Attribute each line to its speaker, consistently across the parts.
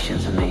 Speaker 1: expectations of me.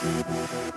Speaker 2: Música